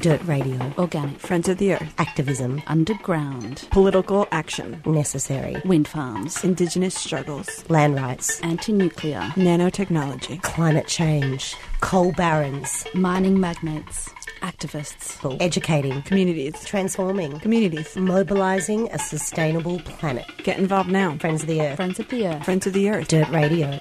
Dirt Radio. Organic. Friends of the Earth. Activism. Underground. Political action. Necessary. Wind farms. Indigenous struggles. Land rights. Anti nuclear. Nanotechnology. Climate change. Coal barons. Mining magnates. Activists. Educating. Communities. Transforming. Communities. Mobilising a sustainable planet. Get involved now. Friends of the Earth. Friends of the Earth. Friends of the Earth. Dirt Radio.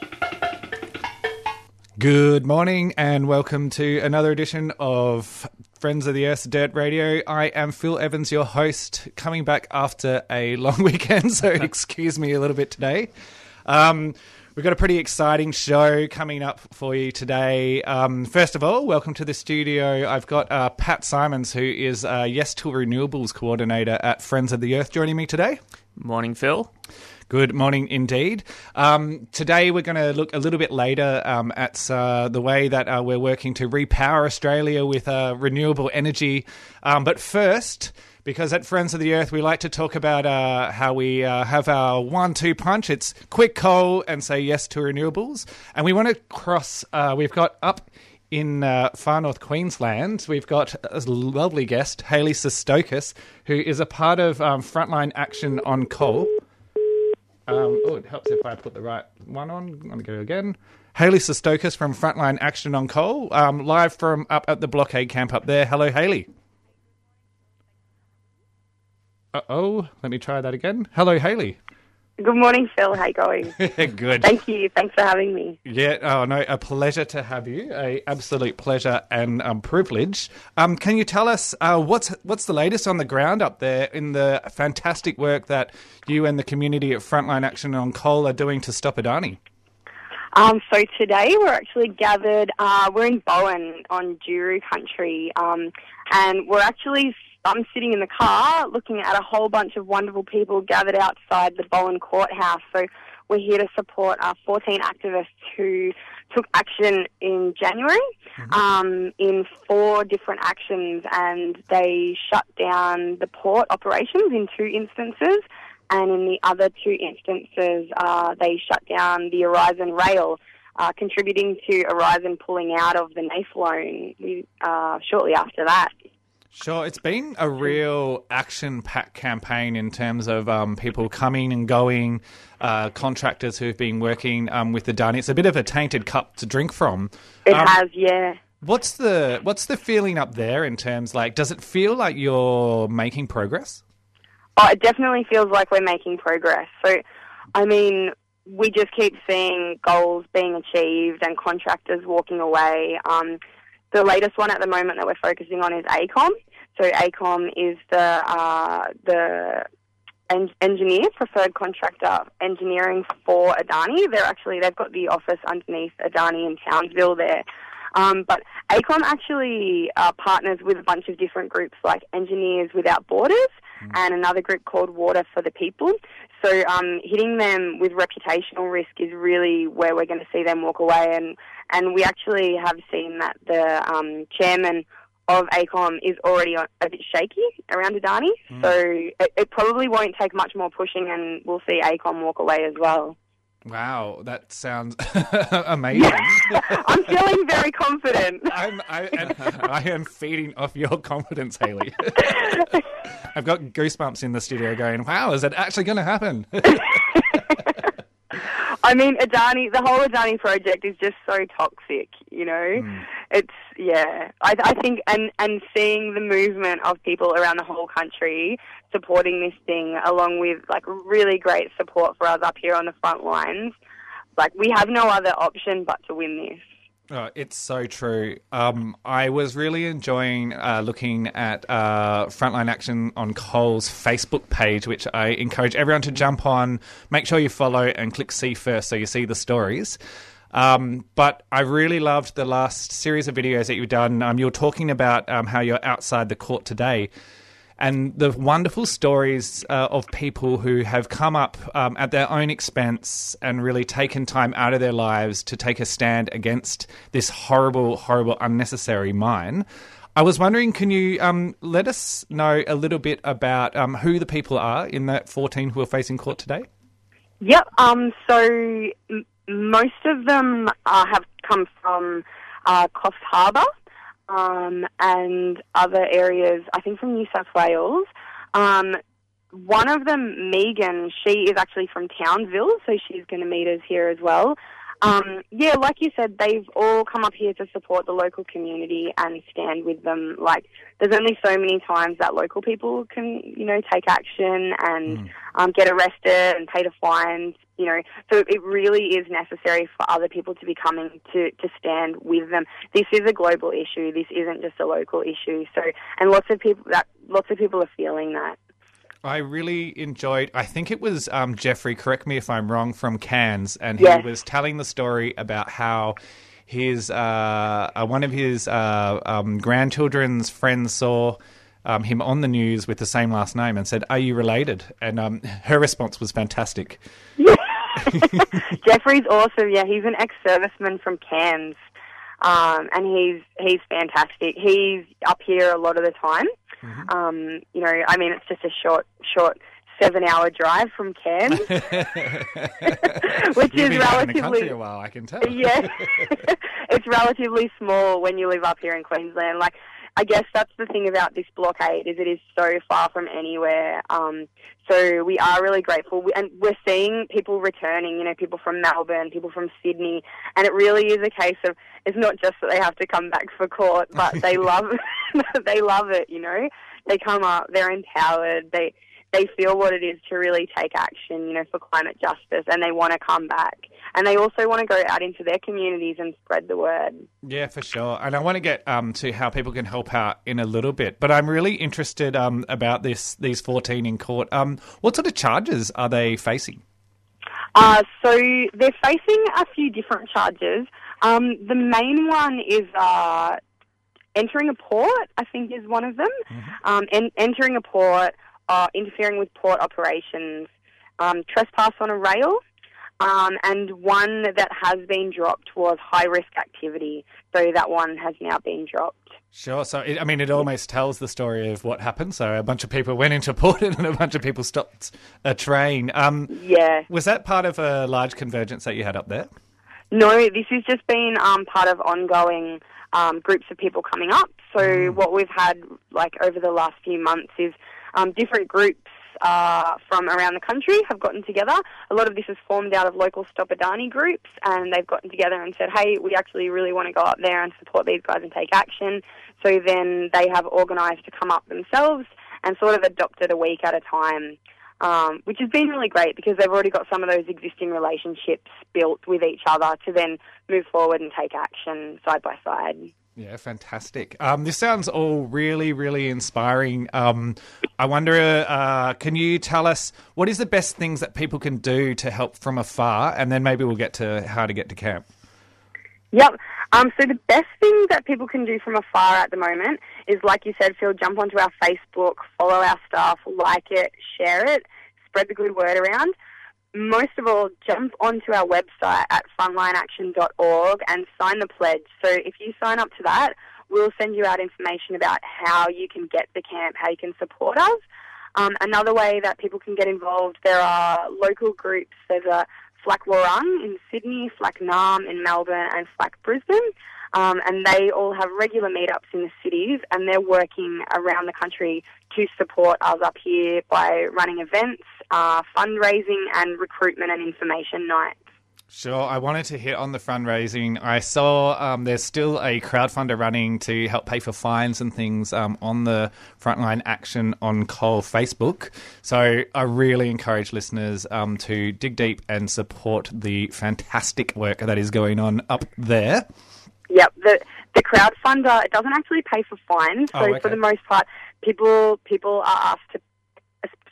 Good morning and welcome to another edition of Friends of the Earth Dirt Radio. I am Phil Evans, your host, coming back after a long weekend, so excuse me a little bit today. Um, we've got a pretty exciting show coming up for you today. Um, first of all, welcome to the studio. I've got uh, Pat Simons, who is uh, Yes to Renewables Coordinator at Friends of the Earth, joining me today. Morning, Phil. Good morning indeed. Um, today we're going to look a little bit later um, at uh, the way that uh, we're working to repower Australia with uh, renewable energy. Um, but first, because at Friends of the Earth we like to talk about uh, how we uh, have our one-two punch. It's quick, coal and say yes to renewables, and we want to cross. Uh, we've got up in uh, far north Queensland, we've got a lovely guest, Haley Sestokis, who is a part of um, Frontline Action on Coal. Um, oh, it helps if I put the right one on. I'm going to go again. Haley Sestokis from Frontline Action on Coal, um, live from up at the blockade camp up there. Hello, Haley. Uh oh, let me try that again. Hello, Hayley. Good morning, Phil. How you going? Good. Thank you. Thanks for having me. Yeah. Oh no, a pleasure to have you. A absolute pleasure and um, privilege. Um, can you tell us uh, what's what's the latest on the ground up there in the fantastic work that you and the community at Frontline Action on Coal are doing to stop Adani? Um, so today we're actually gathered. Uh, we're in Bowen on Juru country, um, and we're actually. I'm sitting in the car looking at a whole bunch of wonderful people gathered outside the Bowen courthouse. So we're here to support our 14 activists who took action in January um, in four different actions, and they shut down the port operations in two instances. And in the other two instances, uh, they shut down the Aurizon Rail, uh, contributing to Aurizon pulling out of the NAIF loan uh, shortly after that. Sure, it's been a real action-packed campaign in terms of um, people coming and going, uh, contractors who've been working um, with the Adani. It's a bit of a tainted cup to drink from. It Um, has, yeah. What's the what's the feeling up there in terms like? Does it feel like you're making progress? Oh, it definitely feels like we're making progress. So, I mean, we just keep seeing goals being achieved and contractors walking away. Um, the latest one at the moment that we're focusing on is AECOM. So AECOM is the uh, the en- engineer, preferred contractor engineering for Adani. They're actually they've got the office underneath Adani in Townsville there. Um, but AECOM actually uh, partners with a bunch of different groups like Engineers Without Borders and another group called Water for the People. So um, hitting them with reputational risk is really where we're going to see them walk away. And, and we actually have seen that the um, chairman of AECOM is already a bit shaky around Adani. So it, it probably won't take much more pushing and we'll see AECOM walk away as well. Wow, that sounds amazing. I'm feeling very confident. I'm, I, and I am feeding off your confidence, Haley. I've got goosebumps in the studio going, wow, is it actually going to happen? I mean, Adani, the whole Adani project is just so toxic, you know? Hmm. It's, yeah. I, I think, and, and seeing the movement of people around the whole country supporting this thing, along with, like, really great support for us up here on the front lines, like, we have no other option but to win this. Oh, it's so true. Um, I was really enjoying uh, looking at uh, Frontline Action on Coal's Facebook page, which I encourage everyone to jump on. Make sure you follow and click see first so you see the stories. Um, but I really loved the last series of videos that you've done. Um, you were talking about um, how you're outside the court today. And the wonderful stories uh, of people who have come up um, at their own expense and really taken time out of their lives to take a stand against this horrible, horrible, unnecessary mine. I was wondering, can you um, let us know a little bit about um, who the people are in that 14 who are facing court today? Yep. Um, so m- most of them uh, have come from uh, Coffs Harbour um, and other areas, I think from New South Wales. Um, one of them, Megan, she is actually from Townsville, so she's going to meet us here as well. Um, yeah, like you said, they've all come up here to support the local community and stand with them. Like, there's only so many times that local people can, you know, take action and um, get arrested and pay the fines. You know, so it really is necessary for other people to be coming to to stand with them. This is a global issue. This isn't just a local issue. So, and lots of people that lots of people are feeling that. I really enjoyed. I think it was um, Jeffrey. Correct me if I'm wrong. From Cairns, and Yes. he was telling the story about how his uh, uh, one of his uh, um, grandchildren's friends saw um, him on the news with the same last name and said, "Are you related?" And um, her response was fantastic. Jeffrey's awesome. Yeah, he's an ex-serviceman from Cairns, um, and he's he's fantastic. He's up here a lot of the time. Mm-hmm. Um, you know, I mean, it's just a short, short seven-hour drive from Cairns, which You've is been out in the country relatively a while, I can tell. yeah, it's relatively small when you live up here in Queensland. Like, I guess that's the thing about this blockade is it is so far from anywhere. Um, so we are really grateful, we, and we're seeing people returning. You know, people from Melbourne, people from Sydney, and it really is a case of it's not just that they have to come back for court, but they love they love it. You know, they come up, they're empowered, they they feel what it is to really take action, you know, for climate justice, and they want to come back. And they also want to go out into their communities and spread the word. Yeah, for sure. And I want to get um, to how people can help out in a little bit. But I'm really interested um, about this these 14 in court. Um, what sort of charges are they facing? Uh, so they're facing a few different charges. Um, the main one is uh, entering a port, I think, is one of them. Um, en- entering a port, uh, interfering with port operations, um, trespass on a rail, um, and one that has been dropped was high risk activity. So that one has now been dropped. Sure. So, it, I mean, it almost tells the story of what happened. So, a bunch of people went into port and a bunch of people stopped a train. Um, Yeah. was that part of a large convergence that you had up there? No, this has just been um, part of ongoing um, groups of people coming up. So what we've had like over the last few months is um, different groups uh, from around the country have gotten together. A lot of this is formed out of local Stop Adani groups, and they've gotten together and said, "Hey, we actually really want to go up there and support these guys and take action." So then they have organised to come up themselves and sort of adopted a week at a time um, which has been really great because they've already got some of those existing relationships built with each other to then move forward and take action side by side. Yeah, fantastic. Um, this sounds all really, really inspiring. Um, I wonder, uh, can you tell us what is the best things that people can do to help from afar, and then maybe we'll get to how to get to camp. Yep. Um, so the best thing that people can do from afar at the moment is, like you said, Phil, jump onto our Facebook, follow our stuff, like it, share it, spread the good word around. Most of all, jump onto our website at frontlineaction.org and sign the pledge. So if you sign up to that, we'll send you out information about how you can get the camp, how you can support us. Um, another way that people can get involved, there are local groups. There's a FLAC Warrang in Sydney, FLAC Naarm in Melbourne, and FLAC Brisbane. Um, and they all have regular meetups in the cities, and they're working around the country to support us up here by running events, uh, fundraising, and recruitment and information nights. Sure. I wanted to hit on the fundraising. I saw um, there's still a crowdfunder running to help pay for fines and things um, on the Frontline Action on Coal Facebook. So I really encourage listeners um, to dig deep and support the fantastic work that is going on up there. Yep, the the crowdfunder it doesn't actually pay for fines, so Oh, okay. for the most part, people people are asked to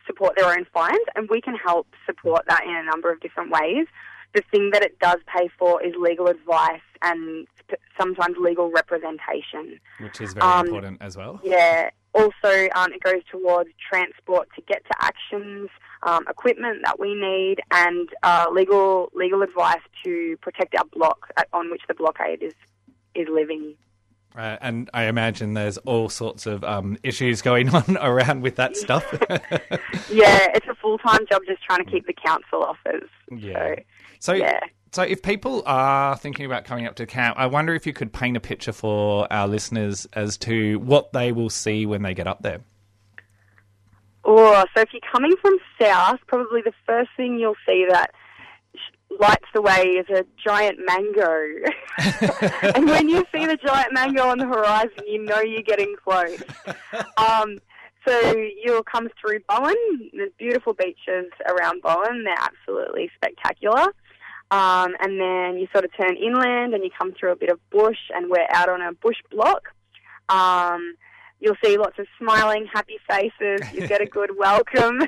support their own fines, and we can help support that in a number of different ways. The thing that it does pay for is legal advice and sometimes legal representation. Which is very Um, important as well. Yeah, also, um, it goes towards transport to get to actions, um, equipment that we need, and uh, legal legal advice to protect our block uh, on which the blockade is is living. Uh, and I imagine there's all sorts of um, issues going on around with that stuff. Yeah, it's a full time job just trying to keep the council offers. Yeah. So, So, Yeah. so if people are thinking about coming up to camp, I wonder if you could paint a picture for our listeners as to what they will see when they get up there. Oh, so if you're coming from south, probably the first thing you'll see that lights the way is a giant mango. and when you see the giant mango on the horizon, you know you're getting close. Um, so you'll come through Bowen. There's beautiful beaches around Bowen. They're absolutely spectacular. Um, and then you sort of turn inland and you come through a bit of bush, and we're out on a bush block. Um, you'll see lots of smiling, happy faces. You get a good welcome.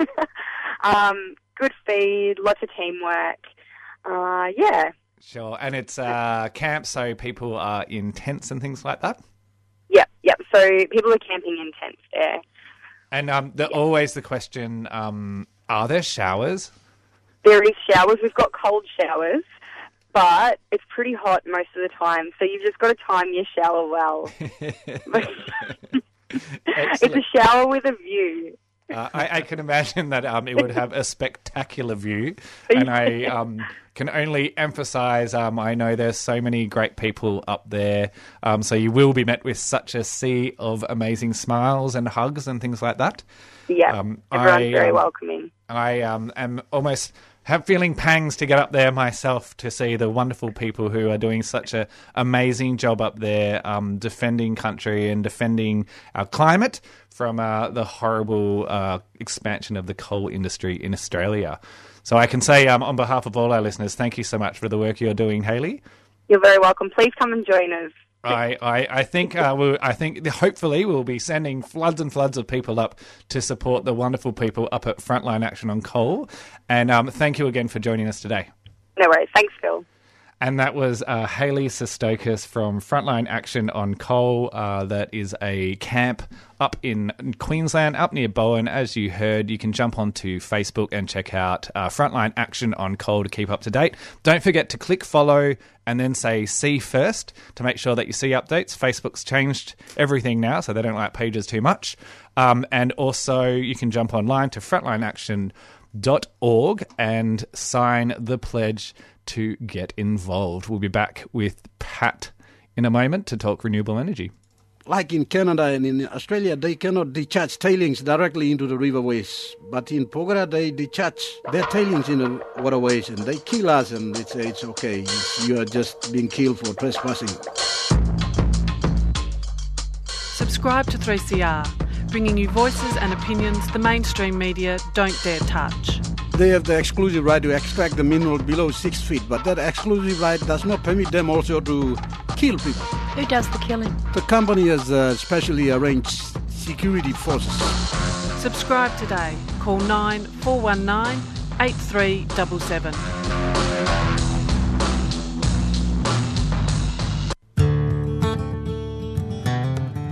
um, good feed, lots of teamwork. Uh, yeah, Sure. And it's uh, camp, so people are in tents and things like that. yep, yep. So people are camping in tents there. And um, the, always the question um, are there showers? There is showers. We've got cold showers, but it's pretty hot most of the time. So you've just got to time your shower well. it's a shower with a view. Uh, I, I can imagine that um, it would have a spectacular view, and I um, can only emphasise. Um, I know there's so many great people up there, um, so you will be met with such a sea of amazing smiles and hugs and things like that. Yeah, Um, everyone's I, very um, welcoming. I um, am almost have feeling pangs to get up there myself to see the wonderful people who are doing such an amazing job up there, um, defending country and defending our climate from uh, the horrible uh, expansion of the coal industry in Australia. So I can say, um, on behalf of all our listeners, thank you so much for the work you're doing, Haley. You're very welcome. Please come and join us. I, I, I think uh, we'll, I think hopefully we'll be sending floods and floods of people up to support the wonderful people up at Frontline Action on Coal. And um, thank you again for joining us today. No worries. Thanks, Phil. And that was uh, Haley Sestokis from Frontline Action on Coal. Uh, that is a camp up in Queensland, up near Bowen. As you heard, you can jump onto Facebook and check out uh, Frontline Action on Coal to keep up to date. Don't forget to click follow and then say see first to make sure that you see updates. Facebook's changed everything now, so they don't like pages too much. Um, and also, you can jump online to frontlineaction.org and sign the pledge to get involved. We'll be back with Pat in a moment to talk renewable energy. like in Canada and in Australia, they cannot discharge tailings directly into the riverways. But in Porgera, they discharge their tailings in the waterways and they kill us and they say it's okay. You are just being killed for trespassing. Subscribe to 3CR, bringing you voices and opinions the mainstream media don't dare touch. They have the exclusive right to extract the mineral below six feet, but that exclusive right does not permit them also to kill people. Who does the killing? The company has uh, specially arranged security forces. Subscribe today. Call 9419 8377.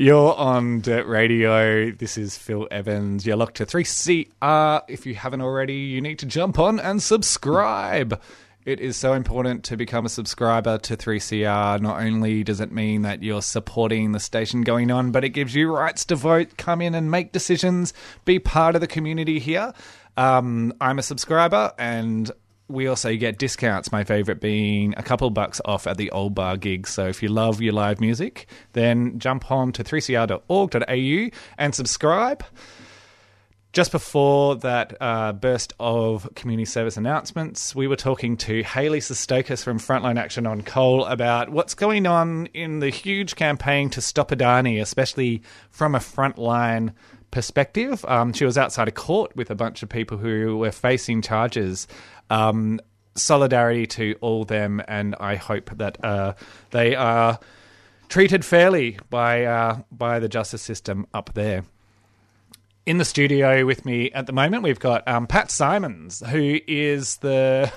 You're on Dirt Radio. This is Phil Evans. You're locked to 3CR. If you haven't already, you need to jump on and subscribe. It is so important to become a subscriber to 3CR. Not only does it mean that you're supporting the station going on, but it gives you rights to vote, come in and make decisions, be part of the community here. Um, I'm a subscriber and we also get discounts. My favorite being a couple bucks off at the old bar gigs. So if you love your live music, then jump on to 3cr.org.au and subscribe. Just before that uh, burst of community service announcements, we were talking to Haley Sestokis from Frontline Action on Coal about what's going on in the huge campaign to stop Adani, especially from a frontline perspective. Um, she was outside a court with a bunch of people who were facing charges um, solidarity to all them, and I hope that uh, they are treated fairly by uh, by the justice system up there. In the studio with me at the moment, we've got um, Pat Simons, who is the.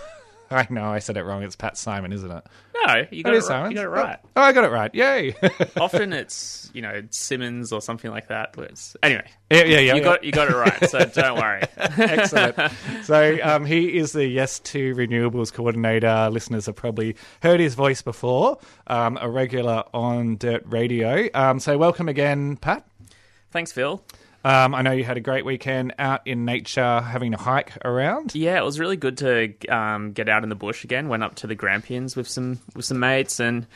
I know I said it wrong. It's Pat Simon, isn't it? No, you got, It it, is right. You got it right. Oh, I got it right. Yay! Often it's you know Simmons or something like that. but it's- Anyway, yeah, yeah, yeah. you yeah. got you got it right. So don't worry. Excellent. So um, he is the Yes to Renewables coordinator. Listeners have probably heard his voice before, um, a regular on Dirt Radio. Um, so welcome again, Pat. Thanks, Phil. Um, I know you had a great weekend out in nature having a hike around. Yeah, it was really good to um, get out in the bush again. Went up to the Grampians with some with some mates and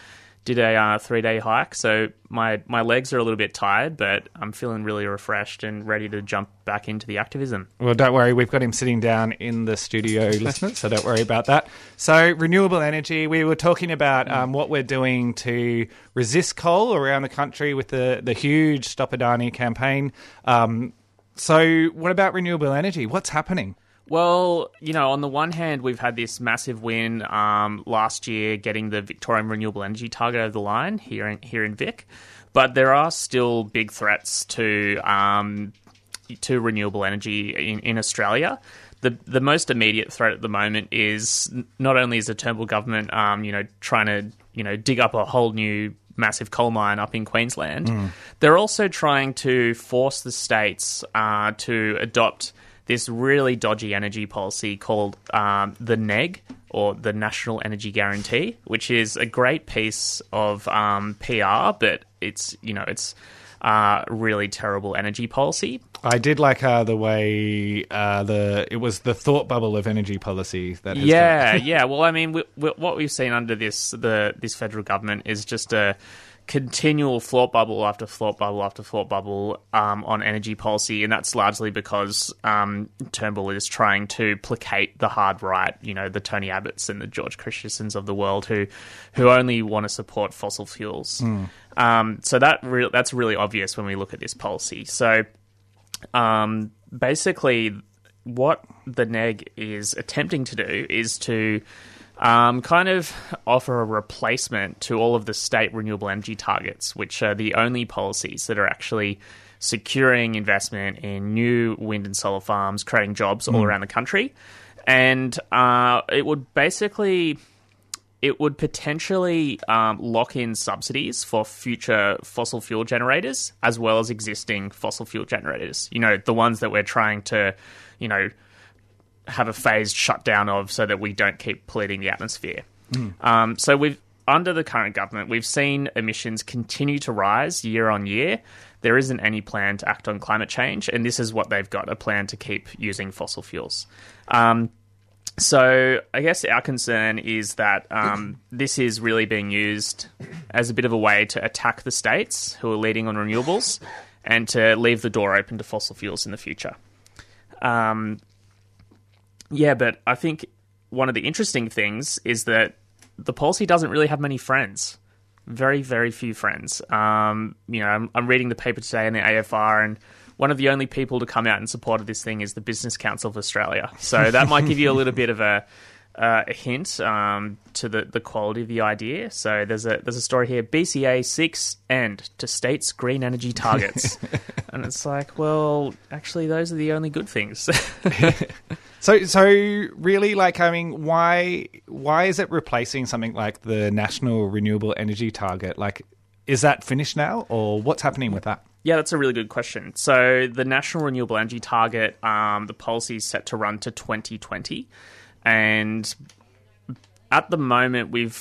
did a uh, three day hike. So my my legs are a little bit tired, but I'm feeling really refreshed and ready to jump back into the activism. Well, don't worry, we've got him sitting down in the studio, listeners, so don't worry about that. So, renewable energy, we were talking about um, what we're doing to resist coal around the country with the, the huge Stop Adani campaign. Um, so, what about renewable energy? What's happening? Well, you know, on the one hand, we've had this massive win um, last year, getting the Victorian renewable energy target over the line here in here in Vic, but there are still big threats to um, to renewable energy in, in Australia. The the most immediate threat at the moment is not only is the Turnbull government, um, you know, trying to you know dig up a whole new massive coal mine up in Queensland, they're also trying to force the states uh, to adopt this really dodgy energy policy called um, the NEG or the National Energy Guarantee, which is a great piece of um, PR, but it's you know it's uh, really terrible energy policy. I did like uh, the way uh, the it was the thought bubble of energy policy that has Yeah, yeah. Well, I mean, we, we, what we've seen under this the this federal government is just a continual thought bubble after thought bubble after thought bubble um, on energy policy, and that's largely because um, Turnbull is trying to placate the hard right, you know, the Tony Abbotts and the George Christensens of the world who who only want to support fossil fuels. Um, so that re- that's really obvious when we look at this policy. So um, basically, what the NEG is attempting to do is to um, kind of offer a replacement to all of the state renewable energy targets, which are the only policies that are actually securing investment in new wind and solar farms, creating jobs all around the country. And uh, it would basically it would potentially um, lock in subsidies for future fossil fuel generators as well as existing fossil fuel generators. You know, the ones that we're trying to, you know, have a phased shutdown of so that we don't keep polluting the atmosphere. Um, so we've under the current government, we've seen emissions continue to rise year on year. There isn't any plan to act on climate change, and this is what they've got a plan to keep using fossil fuels. Um, so I guess our concern is that um, this is really being used as a bit of a way to attack the states who are leading on renewables and to leave the door open to fossil fuels in the future. Um, yeah, but I think one of the interesting things is that the policy doesn't really have many friends. Very, very few friends. Um, you know, I'm, I'm reading the paper today in the AFR, and one of the only people to come out in support of this thing is the Business Council of Australia. So that might give you a little bit of a, uh, a hint um, to the, the quality of the idea. So there's a there's a story here: BCA six end to states' green energy targets, and it's like, well, actually, those are the only good things. So, so really, like, I mean, why why is it replacing something like the national renewable energy target? Like, is that finished now, or what's happening with that? Yeah, that's a really good question. So the National Renewable Energy Target, um, the policy is set to run to 2020, and at the moment we've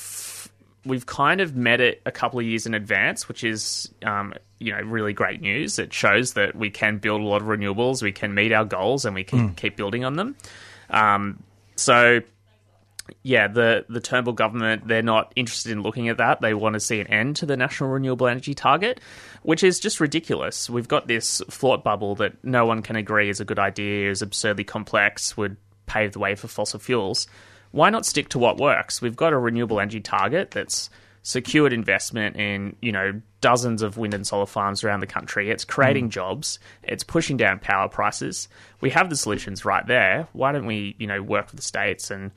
we've kind of met it a couple of years in advance, which is um, you know really great news. It shows that we can build a lot of renewables, we can meet our goals, and we can keep building on them. Um, so yeah, the the Turnbull government they're not interested in looking at that. They want to see an end to the national renewable energy target, which is just ridiculous. We've got this thought bubble that no one can agree is a good idea, is absurdly complex, would pave the way for fossil fuels. Why not stick to what works? We've got a renewable energy target that's secured investment in, you know, dozens of wind and solar farms around the country. It's creating mm. jobs. It's pushing down power prices. We have the solutions right there. Why don't we, you know, work with the states and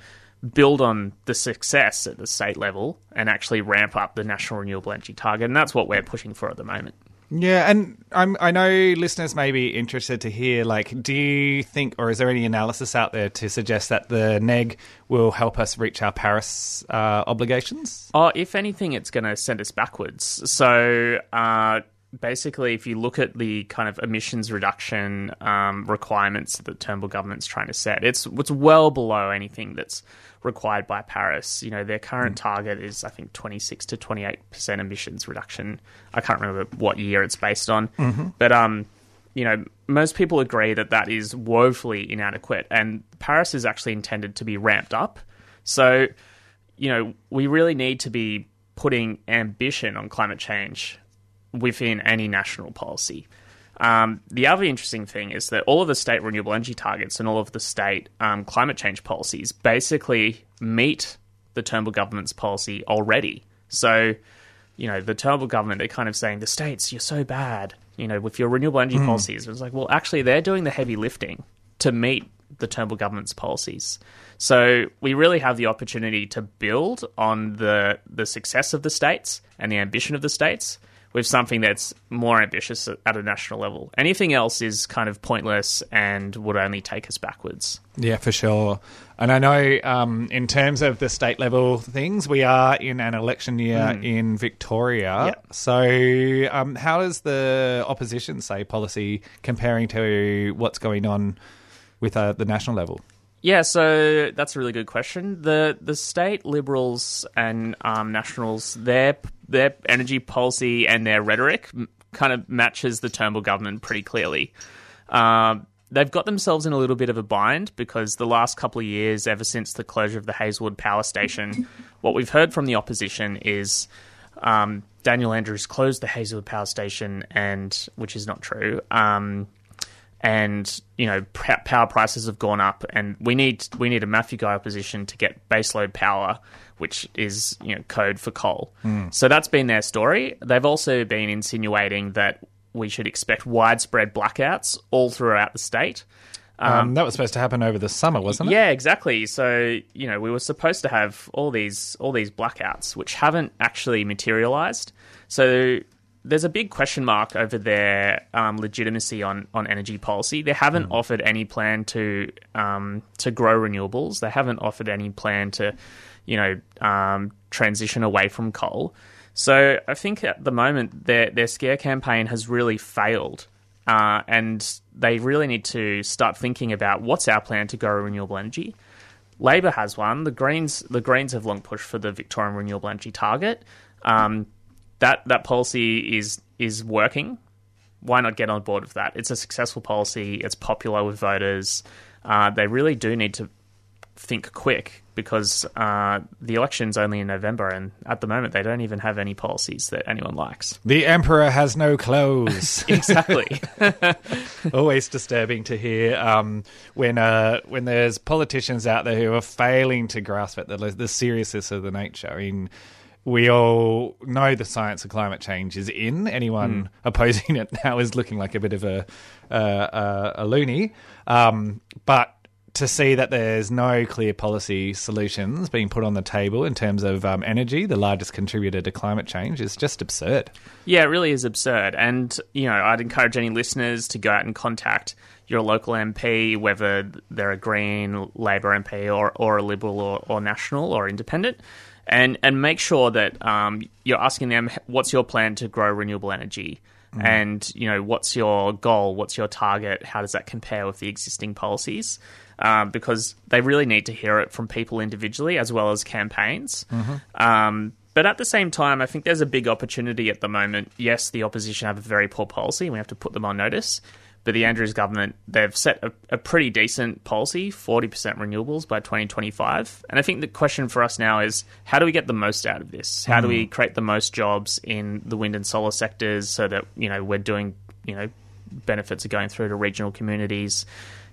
build on the success at the state level and actually ramp up the national renewable energy target, and that's what we're pushing for at the moment. Yeah, and I'm, I know listeners may be interested to hear, like, do you think, or is there any analysis out there to suggest that the neg will help us reach our Paris uh, obligations? Oh, if anything, it's going to send us backwards. So, uh, basically, if you look at the kind of emissions reduction um, requirements that the Turnbull government's trying to set, it's it's well below anything that's required by Paris. You know, their current target is I think 26 to 28 percent emissions reduction. I can't remember what year it's based on, but um, you know, most people agree that that is woefully inadequate, and Paris is actually intended to be ramped up. So, you know, we really need to be putting ambition on climate change within any national policy. Um, the other interesting thing is that all of the state renewable energy targets and all of the state um, climate change policies basically meet the Turnbull government's policy already. So, you know, the Turnbull government, they're kind of saying, the states, you're so bad, you know, with your renewable energy policies. It's like, well, actually, they're doing the heavy lifting to meet the Turnbull government's policies. So we really have the opportunity to build on the the success of the states and the ambition of the states with something that's more ambitious at a national level. Anything else is kind of pointless and would only take us backwards. Yeah, for sure. And I know um, in terms of the state level things, we are in an election year in Victoria. Yeah. So, um, how does the opposition say policy comparing to what's going on with uh, the national level? Yeah, so that's a really good question. The the state liberals and um, nationals, their their energy policy and their rhetoric kind of matches the Turnbull government pretty clearly. Um, they've got themselves in a little bit of a bind because the last couple of years, ever since the closure of the Hazelwood Power Station, what we've heard from the opposition is um, Daniel Andrews closed the Hazelwood Power Station, and which is not true. Um, and you know p- power prices have gone up, and we need we need a Matthew Guy opposition to get baseload power, which is you know code for coal. So that's been their story. They've also been insinuating that we should expect widespread blackouts all throughout the state. Um, that was supposed to happen over the summer, wasn't it? Yeah, exactly. So you know, we were supposed to have all these all these blackouts, which haven't actually materialized. So there's a big question mark over their um, legitimacy on, on energy policy. They haven't offered any plan to um, to grow renewables. They haven't offered any plan to, you know, um, transition away from coal. So I think at the moment their their scare campaign has really failed, uh, and they really need to start thinking about what's our plan to grow renewable energy. Labor has one. The Greens the Greens have long pushed for the Victorian renewable energy target. Um, that that policy is is working. Why not get on board with that? It's a successful policy. It's popular with voters. Uh, they really do need to think quick because uh, the election's only in November, and at the moment they don't even have any policies that anyone likes. The emperor has no clothes. Exactly. Always disturbing to hear um, when uh, when there's politicians out there who are failing to grasp at the, the seriousness of the nature. I mean, we all know the science of climate change is in. Anyone opposing it now is looking like a bit of a uh, uh, a loony. Um, but to see that there's no clear policy solutions being put on the table in terms of um, energy, the largest contributor to climate change, is just absurd. Yeah, it really is absurd. And, you know, I'd encourage any listeners to go out and contact your local MP, whether they're a Green, Labor MP, or, or a Liberal, or, or National, or Independent, and, and make sure that um, you're asking them what's your plan to grow renewable energy? And, you know, what's your goal? What's your target? How does that compare with the existing policies? Um, because they really need to hear it from people individually as well as campaigns. Um, but at the same time, I think there's a big opportunity at the moment. Yes, the opposition have a very poor policy, and we have to put them on notice. But the Andrews government, they've set a, a pretty decent policy 40% renewables by 2025. And I think the question for us now is how do we get the most out of this? How do we create the most jobs in the wind and solar sectors so that, you know, we're doing, you know, benefits are going through to regional communities?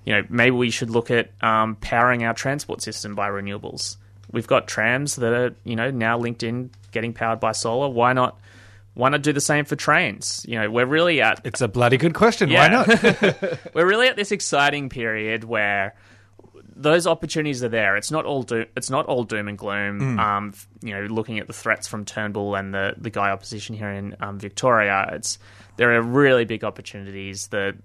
You know, maybe we should look at um, powering our transport system by renewables. We've got trams that are, you know, now linked in, getting powered by solar. Why not? Why not do the same for trains? You know, we're really at It's a bloody good question. Yeah. Why not? we're really at this exciting period where those opportunities are there. It's not all doom. It's not all doom and gloom. Um, you know, looking at the threats from Turnbull and the the Guy opposition here in um, Victoria, it's there are really big opportunities. The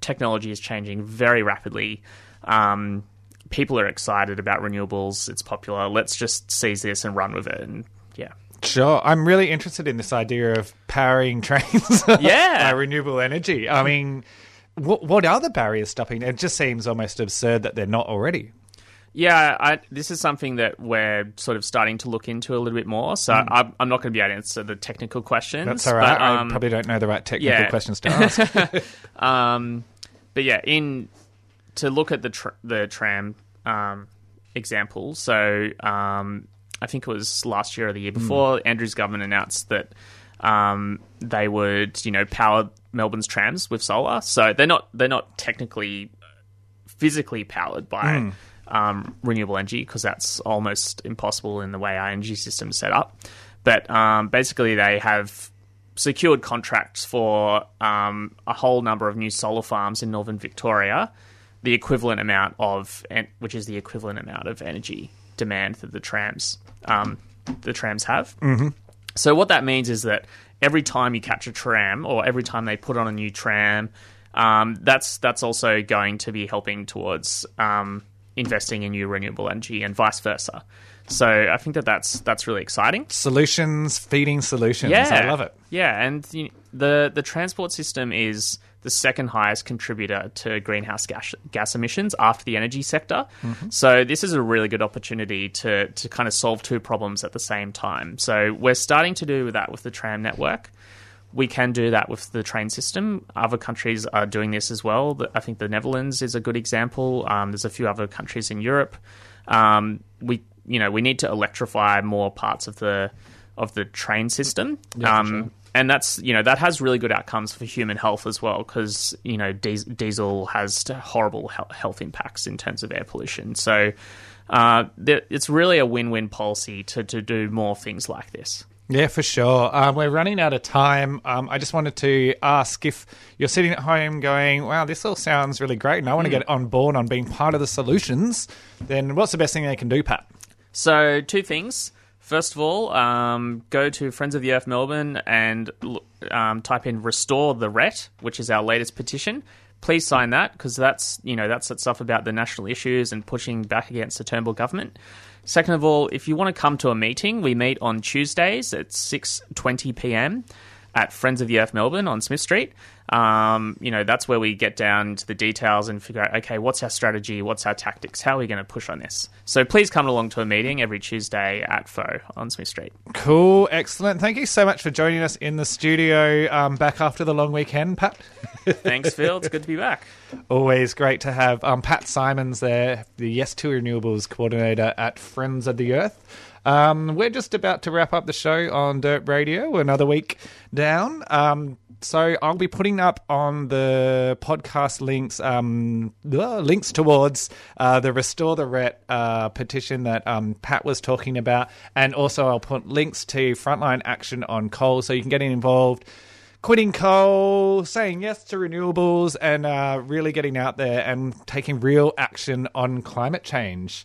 technology is changing very rapidly. Um, people are excited about renewables. It's popular. Let's just seize this and run with it. And yeah, Sure. I'm really interested in this idea of powering trains Yeah. by renewable energy. I mean, what, what are the barriers stopping? It just seems almost absurd that they're not already. Yeah, I, this is something that we're sort of starting to look into a little bit more. So I'm, I'm not going to be able to answer the technical questions. That's all right. but, um, I probably don't know the right technical yeah. questions to ask. um, but yeah, in to look at the tr- the tram um, example. So um, I think it was last year or the year before. Andrew's government announced that um, they would, you know, power Melbourne's trams with solar. So they're not they're not technically physically powered by um, renewable energy because that's almost impossible in the way our energy system is set up. But um, basically, they have secured contracts for um, a whole number of new solar farms in northern Victoria, the equivalent amount of, which is the equivalent amount of energy demand that the trams, um, the trams have. Mm-hmm. So what that means is that every time you catch a tram, or every time they put on a new tram, um, that's that's also going to be helping towards um, investing in new renewable energy, and vice versa. So I think that that's that's really exciting. solutions, feeding solutions. Yeah, I love it. Yeah, and you the the transport system is the second highest contributor to greenhouse gas gas emissions after the energy sector. Mm-hmm. So this is a really good opportunity to to kind of solve two problems at the same time. So we're starting to do that with the tram network. We can do that with the train system. Other countries are doing this as well. I think the Netherlands is a good example. Um, there's a few other countries in Europe. Um, we, you know, we need to electrify more parts of the of the train system. um, And that's you know that has really good outcomes for human health as well because you know diesel has horrible health impacts in terms of air pollution. So uh, it's really a win-win policy to to do more things like this. Yeah, for sure. Um, we're running out of time. Um, I just wanted to ask if you're sitting at home going, wow, this all sounds really great, and I want to get on board on being part of the solutions, then what's the best thing they can do, Pat? So, two things. First of all, um, go to Friends of the Earth Melbourne and um, type in "Restore the RET," which is our latest petition. Please sign that because that's you know that's that stuff about the national issues and pushing back against the Turnbull government. Second of all, if you want to come to a meeting, we meet on Tuesdays at six twenty p.m. at Friends of the Earth Melbourne on Smith Street. Um, you know that's where we get down to the details and figure out okay, what's our strategy, what's our tactics, how are we going to push on this. So please come along to a meeting every Tuesday at FO on Smith Street. Cool, excellent. Thank you so much for joining us in the studio um, back after the long weekend, Pat. Thanks, Phil. It's good to be back. Always great to have um, Pat Simons there, the Yes to Renewables coordinator at Friends of the Earth. Um, we're just about to wrap up the show on Dirt Radio, another week down. Um, so I'll be putting up on the podcast links um, links towards uh, the Restore the Ret uh, petition that um, Pat was talking about, and also I'll put links to Frontline Action on coal, so you can get involved quitting coal, saying yes to renewables, and uh, really getting out there and taking real action on climate change.